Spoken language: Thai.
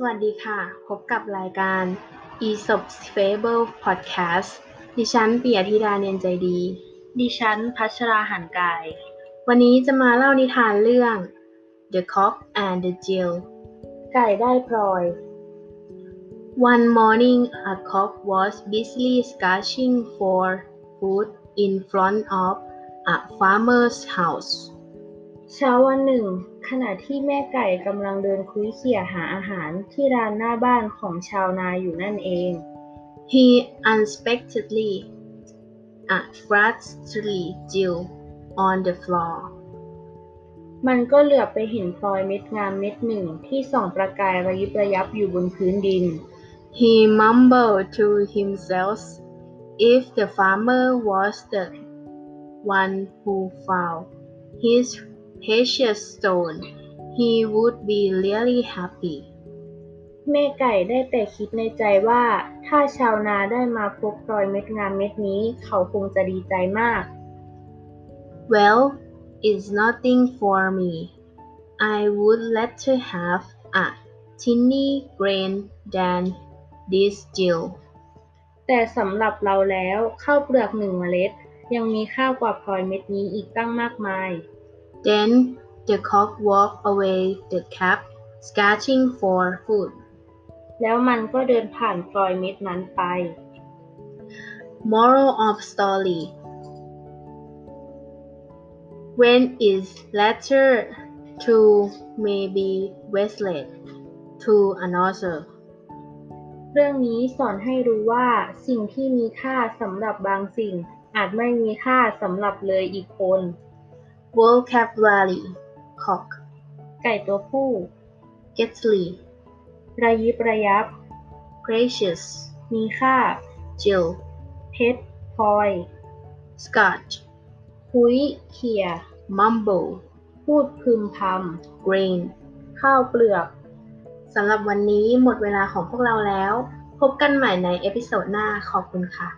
สวัสดีค่ะ พบกับรายการ Aesop's Fable Podcast ดิฉันปิยธิดาเนียนใจดี ดิฉันพัชราหันกาย วันนี้จะมาเล่านิทานเรื่อง The Cock and the Jill ไก่ได้พลอย One morning a cock was busily scratching for food in front of a farmer's house เช้าวันหนึ่ง ขณะที่แม่ไก่กำลังเดินคุยเขี่ยหาอาหารที่ร้านหน้าบ้านของชาวนาอยู่นั่นเอง He unexpectedly a scratched Jill on the floor มันก็เหลือบไปเห็นพลอยเม็ดงามเม็ดหนึ่งที่ส่องประกายระยิบระยับอยู่บนพื้นดิน He mumbled to himself if the farmer was the one who found his precious stone, he would be really happy. แม่ไก่ได้แต่คิดในใจว่า ถ้าชาวนาได้มาพบพลอยเม็ดงามเม็ดนี้ เขาคงจะดีใจมาก Well, it's nothing for me. I would rather have a tiny grain than this Jill. แต่สำหรับเราแล้วข้าวเปลือกหนึ่งเมล็ด ยังมีค่ากว่าพลอยเม็ดนี้อีกตั้งมากมาย Then the cock walked away the cap, scratching for food. แล้วมันก็เดินผ่านพลอยเม็ดนั้นไป Moral of story When is letter to may be wasted to another เรื่องนี้สอนให้รู้ว่าสิ่งที่มีค่าสำหรับบางสิ่ง อาจไม่มีค่าสำหรับเลยอีกคน Vocabulary cock ไก่ตัวผู้ Getly ระยิบระยับ Gracious มีค่า Jill เพชรพลอย Scotch คุยเขี่ย Mumble พูดพึมพ Grain ำข้าวเปลือกสำหรับวันนี้หมดเวลาของพวกเราแล้ว พบกันใหม่ในเอพิโซดหน้าขอบคุณค่ะ